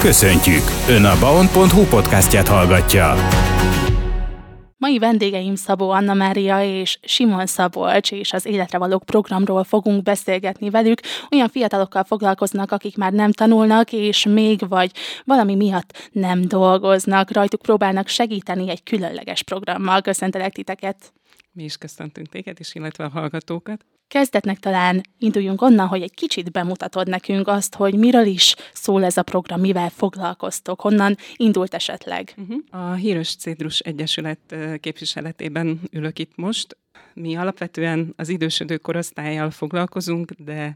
Köszöntjük! Ön a baon.hu podcastját hallgatja. Mai vendégeim Szabó Anna Mária és Simon Szabolcs, és az Életre Valók programról fogunk beszélgetni velük. Olyan fiatalokkal foglalkoznak, akik már nem tanulnak, és még vagy valami miatt nem dolgoznak. Rajtuk próbálnak segíteni egy különleges programmal. Köszöntelek titeket! Mi is köszöntünk téged is, illetve a hallgatókat. Kezdetnek talán induljunk onnan, hogy egy kicsit bemutatod nekünk azt, hogy miről is szól ez a program, mivel foglalkoztok, honnan indult esetleg. Uh-huh. A Híros Cédrus Egyesület képviseletében ülök itt most. Mi alapvetően az idősödő korosztályjal foglalkozunk, de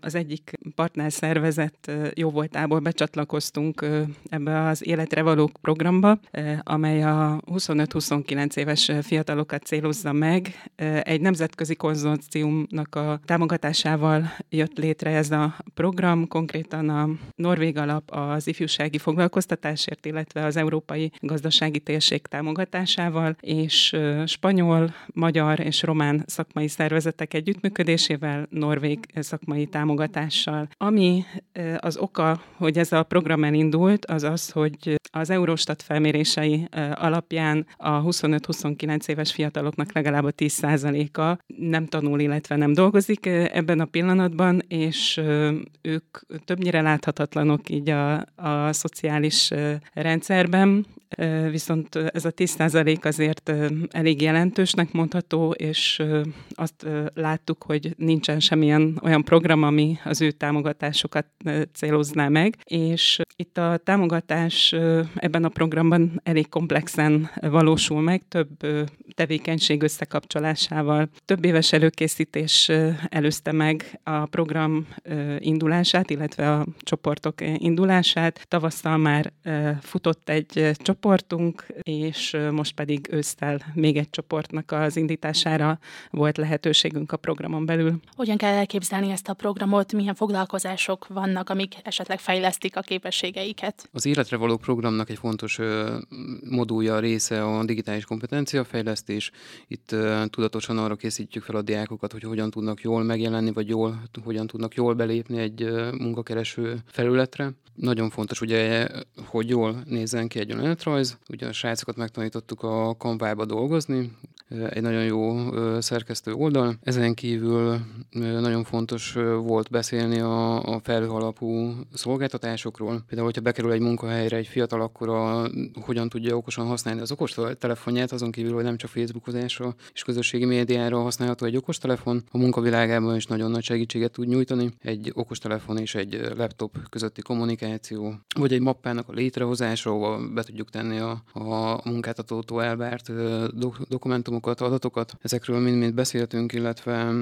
az egyik partnerszervezet jó voltából becsatlakoztunk ebbe az Életre Valók programba, amely a 25-29 éves fiatalokat célozza meg. Egy nemzetközi konzorciumnak a támogatásával jött létre ez a program, konkrétan a Norvég alap az ifjúsági foglalkoztatásért, illetve az Európai Gazdasági Térség támogatásával, és spanyol, magyar és román szakmai szervezetek együttműködésével, norvég szakmai támogatással. Ami az oka, hogy ez a program elindult, az az, hogy az Eurostat felmérései alapján a 25-29 éves fiataloknak legalább a 10%-a nem tanul, illetve nem dolgozik ebben a pillanatban, és ők többnyire láthatatlanok így a, a szociális rendszerben, viszont ez a 10% azért elég jelentősnek mondható, és azt láttuk, hogy nincsen semmilyen olyan program, ami az ő támogatásokat célozná meg, és itt a támogatás ebben a programban elég komplexen valósul meg, több tevékenység összekapcsolásával. Több éves előkészítés előzte meg a program indulását, illetve a csoportok indulását. Tavasszal már futott egy csoportunk, és most pedig ősztel még egy csoportnak az indítására volt lehetőségünk a programon belül. Hogyan kell elképzelni ezt a programot, milyen foglalkozások vannak, amik esetleg fejlesztik a képességeiket? Az életre való programnak egy fontos modulja része a digitális kompetenciafejlesztés. Itt tudatosan arra készítjük fel a diákokat, hogy hogyan tudnak jól megjelenni, vagy jól, hogyan tudnak jól belépni egy munkakereső felületre. Nagyon fontos ugye, hogy jól nézzen ki egy önéletrajz. Ugye a srácokat megtanítottuk a kanvába dolgozni, egy nagyon jó szerkesztő oldal. Ezen kívül nagyon fontos volt beszélni a, a felhő alapú szolgáltatásokról. Például, hogyha bekerül egy munkahelyre egy fiatal, akkor a, hogyan tudja okosan használni az okos telefonját, azon kívül, hogy nem csak Facebookozásra és közösségi médiára használható egy okostelefon. A munkavilágában is nagyon nagy segítséget tud nyújtani. Egy okostelefon és egy laptop közötti kommunikáció, vagy egy mappának a létrehozása, ahol be tudjuk tenni a, a munkáltatótól elvárt do- dokumentumokat, adatokat. Ezekről mind-mind beszéltünk, illetve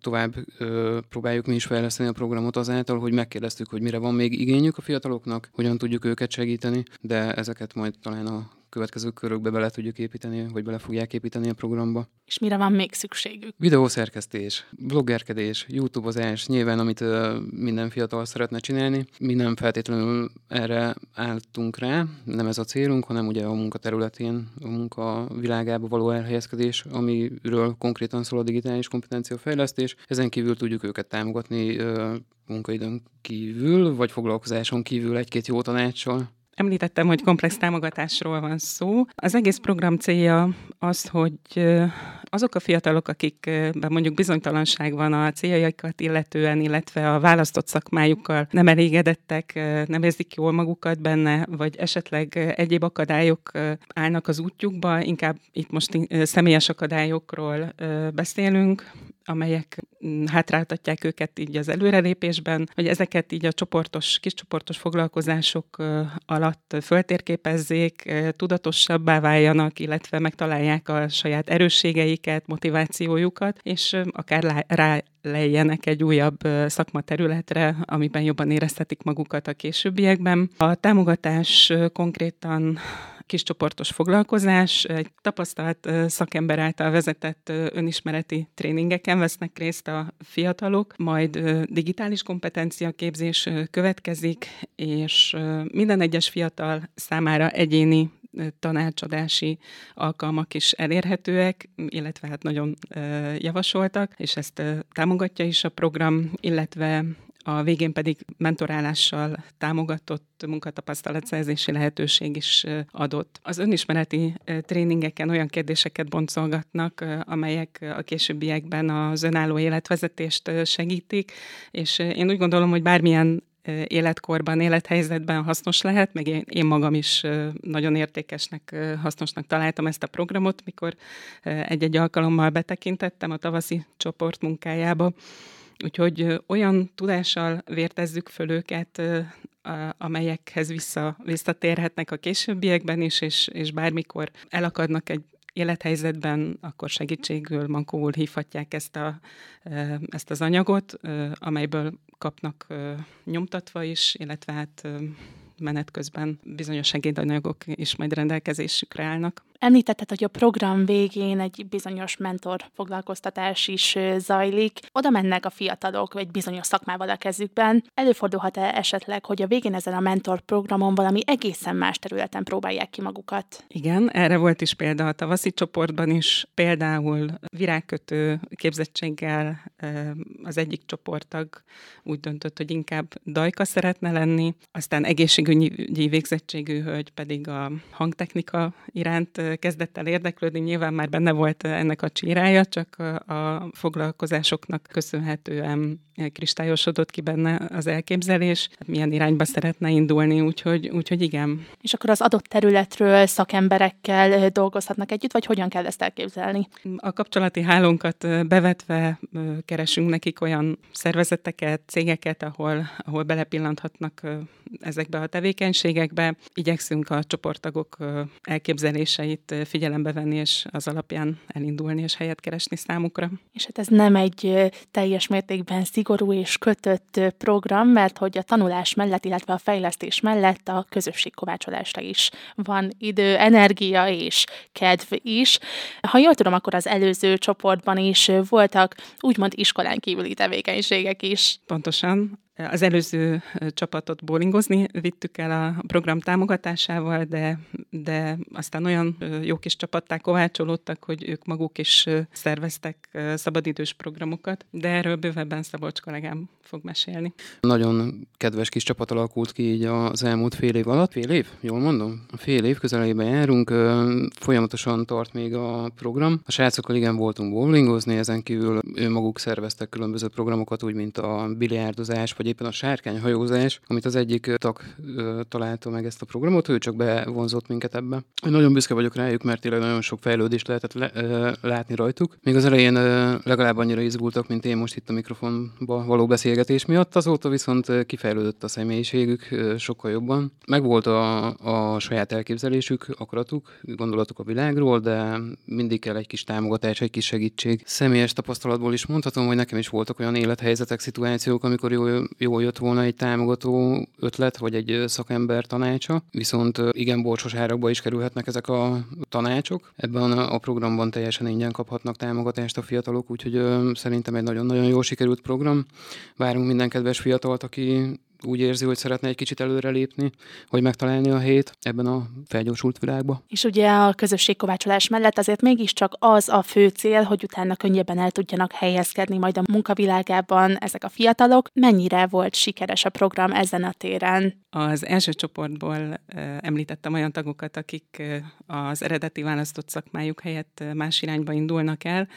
tovább ö, próbáljuk mi is fejleszteni a programot azáltal, hogy megkérdeztük, hogy mire van még igényük a fiataloknak, hogyan tudjuk őket segíteni, de ezeket majd talán a következő körökbe bele tudjuk építeni, vagy bele fogják építeni a programba. És mire van még szükségük? Videószerkesztés, bloggerkedés, youtubozás, nyilván amit uh, minden fiatal szeretne csinálni. Mi nem feltétlenül erre álltunk rá, nem ez a célunk, hanem ugye a munkaterületén, a munka világába való elhelyezkedés, amiről konkrétan szól a digitális kompetencia fejlesztés. Ezen kívül tudjuk őket támogatni uh, munkaidőn kívül, vagy foglalkozáson kívül egy-két jó tanácssal. Említettem, hogy komplex támogatásról van szó. Az egész program célja az, hogy azok a fiatalok, akikben mondjuk bizonytalanság van a céljaikat illetően, illetve a választott szakmájukkal nem elégedettek, nem érzik jól magukat benne, vagy esetleg egyéb akadályok állnak az útjukba, inkább itt most személyes akadályokról beszélünk, amelyek mm, hátráltatják őket így az előrelépésben, hogy ezeket így a csoportos, kiscsoportos foglalkozások alatt föltérképezzék, tudatosabbá váljanak, illetve megtalálják a saját erősségeiket, motivációjukat, és akár rá lejjenek egy újabb szakmaterületre, amiben jobban érezhetik magukat a későbbiekben. A támogatás konkrétan kiscsoportos foglalkozás, egy tapasztalt szakember által vezetett önismereti tréningeken vesznek részt a fiatalok, majd digitális kompetencia képzés következik, és minden egyes fiatal számára egyéni tanácsadási alkalmak is elérhetőek, illetve hát nagyon javasoltak, és ezt támogatja is a program, illetve a végén pedig mentorálással támogatott munkatapasztalatszerzési lehetőség is adott. Az önismereti tréningeken olyan kérdéseket boncolgatnak, amelyek a későbbiekben az önálló életvezetést segítik, és én úgy gondolom, hogy bármilyen életkorban, élethelyzetben hasznos lehet, meg én, én magam is nagyon értékesnek, hasznosnak találtam ezt a programot, mikor egy-egy alkalommal betekintettem a tavaszi csoport munkájába. Úgyhogy olyan tudással vértezzük föl őket, amelyekhez vissza, visszatérhetnek a későbbiekben is, és, és bármikor elakadnak egy élethelyzetben, akkor segítségül, mankóul hívhatják ezt, a, ezt az anyagot, amelyből kapnak nyomtatva is, illetve hát menet közben bizonyos segédanyagok is majd rendelkezésükre állnak. Említetted, hogy a program végén egy bizonyos mentor foglalkoztatás is zajlik. Oda mennek a fiatalok egy bizonyos szakmával a kezükben. Előfordulhat-e esetleg, hogy a végén ezen a mentor programon valami egészen más területen próbálják ki magukat? Igen, erre volt is példa a tavaszi csoportban is. Például virágkötő képzettséggel az egyik csoporttag úgy döntött, hogy inkább dajka szeretne lenni, aztán egészségügyi végzettségű hölgy pedig a hangtechnika iránt kezdett el érdeklődni, nyilván már benne volt ennek a csírája, csak a foglalkozásoknak köszönhetően kristályosodott ki benne az elképzelés, hát milyen irányba szeretne indulni, úgyhogy, úgyhogy igen. És akkor az adott területről szakemberekkel dolgozhatnak együtt, vagy hogyan kell ezt elképzelni? A kapcsolati hálónkat bevetve keresünk nekik olyan szervezeteket, cégeket, ahol, ahol belepillanthatnak ezekbe a tevékenységekbe. Igyekszünk a csoporttagok elképzeléseit figyelembe venni, és az alapján elindulni és helyet keresni számukra. És hát ez nem egy teljes mértékben szigorú és kötött program, mert hogy a tanulás mellett, illetve a fejlesztés mellett a közösségkovácsolásra is van idő, energia és kedv is. Ha jól tudom, akkor az előző csoportban is voltak úgymond iskolán kívüli tevékenységek is. Pontosan. Az előző csapatot bowlingozni vittük el a program támogatásával, de, de aztán olyan jó kis csapattá kovácsolódtak, hogy ők maguk is szerveztek szabadidős programokat, de erről bővebben Szabolcs kollégám fog mesélni. Nagyon kedves kis csapat alakult ki így az elmúlt fél év alatt. Fél év? Jól mondom? Fél év közelében járunk, folyamatosan tart még a program. A srácokkal igen voltunk bowlingozni, ezen kívül ő maguk szerveztek különböző programokat, úgy mint a biliárdozás, vagy éppen a sárkányhajózás, amit az egyik tag találta meg ezt a programot, ő csak bevonzott minket ebbe. Én nagyon büszke vagyok rájuk, mert tényleg nagyon sok fejlődést lehetett le, látni rajtuk. Még az elején legalább annyira izgultak, mint én most itt a mikrofonba való beszélgetés miatt, azóta viszont kifejlődött a személyiségük sokkal jobban. Megvolt a, a saját elképzelésük, akaratuk, gondolatuk a világról, de mindig kell egy kis támogatás, egy kis segítség. Személyes tapasztalatból is mondhatom, hogy nekem is voltak olyan élethelyzetek, szituációk, amikor jó, jól jött volna egy támogató ötlet, vagy egy szakember tanácsa, viszont igen borsos árakba is kerülhetnek ezek a tanácsok. Ebben a programban teljesen ingyen kaphatnak támogatást a fiatalok, úgyhogy szerintem egy nagyon-nagyon jól sikerült program. Várunk minden kedves fiatalt, aki úgy érzi, hogy szeretne egy kicsit előrelépni, hogy megtalálni a helyét ebben a felgyorsult világban. És ugye a közösségkovácsolás mellett azért mégiscsak az a fő cél, hogy utána könnyebben el tudjanak helyezkedni majd a munkavilágában ezek a fiatalok. Mennyire volt sikeres a program ezen a téren? Az első csoportból említettem olyan tagokat, akik az eredeti választott szakmájuk helyett más irányba indulnak el.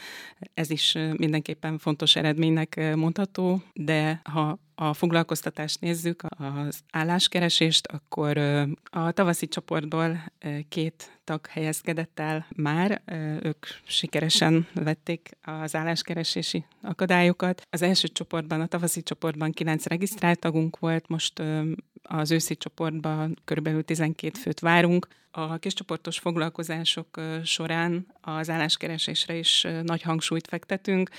Ez is mindenképpen fontos eredménynek mondható, de ha a foglalkoztatást nézzük, az álláskeresést, akkor a tavaszi csoportból két tag helyezkedett el már, ők sikeresen vették az álláskeresési akadályokat. Az első csoportban, a tavaszi csoportban kilenc regisztrált tagunk volt, most az őszi csoportban körülbelül 12 főt várunk. A kiscsoportos foglalkozások során az álláskeresésre is nagy hangsúlyt fektetünk.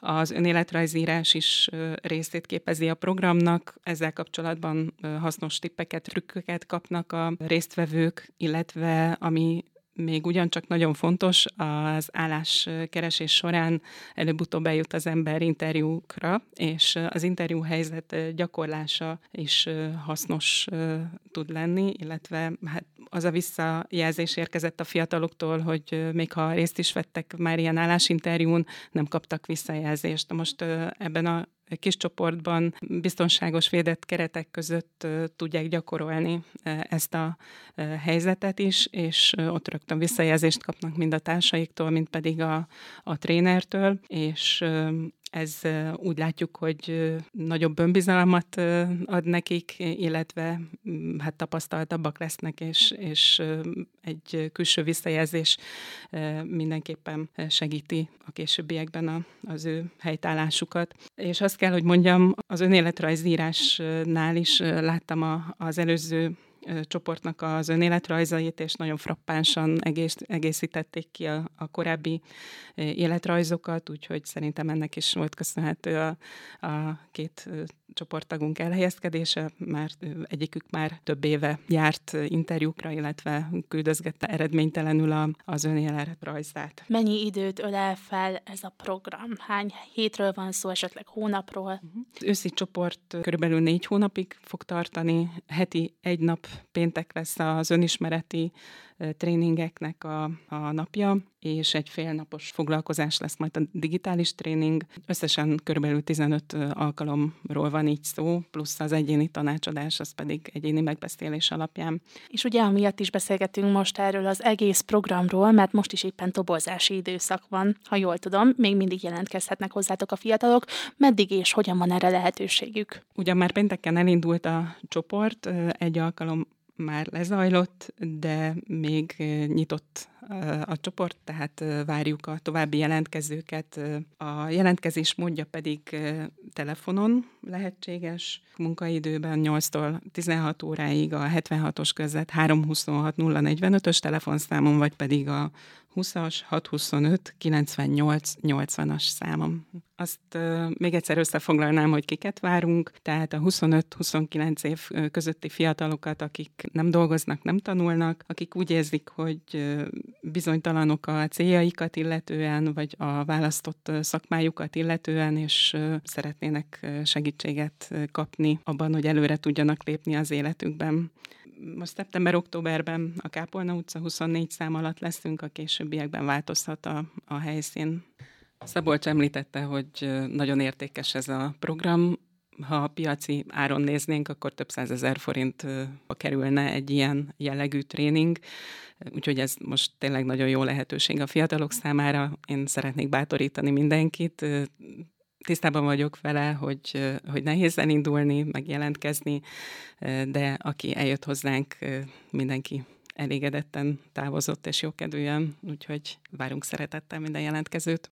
Az önéletrajzírás is részét képezi a programnak. Ezzel kapcsolatban hasznos tippeket, trükköket kapnak a résztvevők, illetve ami még ugyancsak nagyon fontos, az álláskeresés során előbb-utóbb eljut az ember interjúkra, és az interjú helyzet gyakorlása is hasznos tud lenni, illetve hát az a visszajelzés érkezett a fiataloktól, hogy még ha részt is vettek már ilyen állásinterjún, nem kaptak visszajelzést. Most ebben a kis csoportban biztonságos védett keretek között tudják gyakorolni ezt a helyzetet is, és ott rögtön visszajelzést kapnak mind a társaiktól, mind pedig a, a trénertől, és ez úgy látjuk, hogy nagyobb önbizalmat ad nekik, illetve mm, hát tapasztaltabbak lesznek, és, és egy külső visszajelzés mindenképpen segíti a későbbiekben a, az ő helytállásukat. És azt kell, hogy mondjam, az önéletrajzírásnál is láttam a, az előző csoportnak az önéletrajzait, és nagyon frappánsan egész, egészítették ki a, a korábbi életrajzokat, úgyhogy szerintem ennek is volt köszönhető a, a két csoporttagunk elhelyezkedése, mert egyikük már több éve járt interjúkra, illetve küldözgette eredménytelenül a, az önéletrajzát. Mennyi időt ölel fel ez a program? Hány hétről van szó, esetleg hónapról? Uh-huh. Őszi csoport körülbelül négy hónapig fog tartani, heti egy nap péntek lesz az önismereti tréningeknek a, a napja, és egy félnapos foglalkozás lesz majd a digitális tréning. Összesen körülbelül 15 alkalomról van így szó, plusz az egyéni tanácsadás, az pedig egyéni megbeszélés alapján. És ugye amiatt is beszélgetünk most erről az egész programról, mert most is éppen tobozási időszak van, ha jól tudom, még mindig jelentkezhetnek hozzátok a fiatalok. Meddig és hogyan van erre lehetőségük? Ugyan már pénteken elindult a csoport, egy alkalom már lezajlott, de még nyitott a csoport, tehát várjuk a további jelentkezőket. A jelentkezés módja pedig telefonon lehetséges, munkaidőben 8-tól 16 óráig a 76-os között 326 045-ös telefonszámon, vagy pedig a 20-as, 625, 98, 80-as számom. Azt uh, még egyszer összefoglalnám, hogy kiket várunk, tehát a 25-29 év közötti fiatalokat, akik nem dolgoznak, nem tanulnak, akik úgy érzik, hogy bizonytalanok a céljaikat illetően, vagy a választott szakmájukat illetően, és szeretnének segítséget kapni abban, hogy előre tudjanak lépni az életükben most szeptember-októberben a Kápolna utca 24 szám alatt leszünk, a későbbiekben változhat a, a helyszín. Szabolcs említette, hogy nagyon értékes ez a program. Ha a piaci áron néznénk, akkor több százezer forintba kerülne egy ilyen jellegű tréning, úgyhogy ez most tényleg nagyon jó lehetőség a fiatalok számára. Én szeretnék bátorítani mindenkit, tisztában vagyok vele, hogy, hogy nehéz elindulni, megjelentkezni, de aki eljött hozzánk, mindenki elégedetten távozott és jókedvűen, úgyhogy várunk szeretettel minden jelentkezőt.